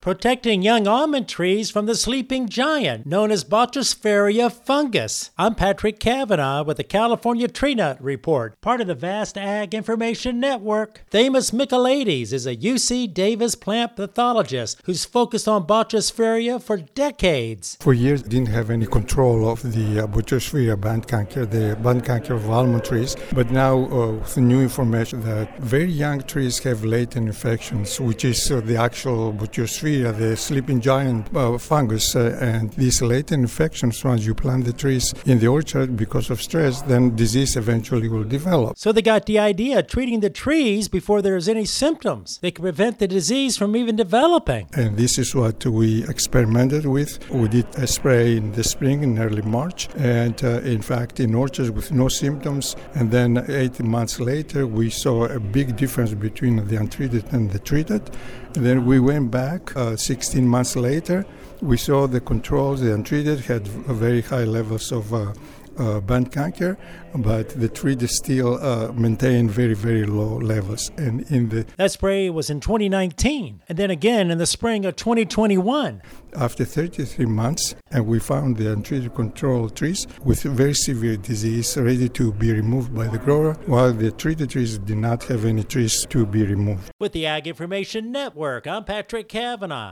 protecting young almond trees from the sleeping giant known as Botryosphaeria fungus. I'm Patrick Cavanaugh with the California Tree Nut Report, part of the vast Ag Information Network. Themis Michailides is a UC Davis plant pathologist who's focused on Botryosphaeria for decades. For years, didn't have any control of the uh, Botryosphaeria band canker, the band canker of almond trees. But now, uh, with new information that very young trees have latent infections, which is uh, the actual Botryosphaeria the sleeping giant uh, fungus, uh, and these latent infections, once you plant the trees in the orchard because of stress, then disease eventually will develop. So they got the idea of treating the trees before there's any symptoms. They can prevent the disease from even developing. And this is what we experimented with. We did a spray in the spring, in early March, and uh, in fact, in orchards with no symptoms. And then 18 months later, we saw a big difference between the untreated and the treated. And then we went back uh, 16 months later. We saw the controls, the untreated had very high levels of uh, band canker, but the treated still uh, maintained very, very low levels. And in the that spray was in 2019, and then again in the spring of 2021. After 33 months, and we found the untreated control trees with very severe disease ready to be removed by the grower, while the treated trees did not have any trees to be removed. With the Ag Information Network, I'm Patrick Cavanaugh.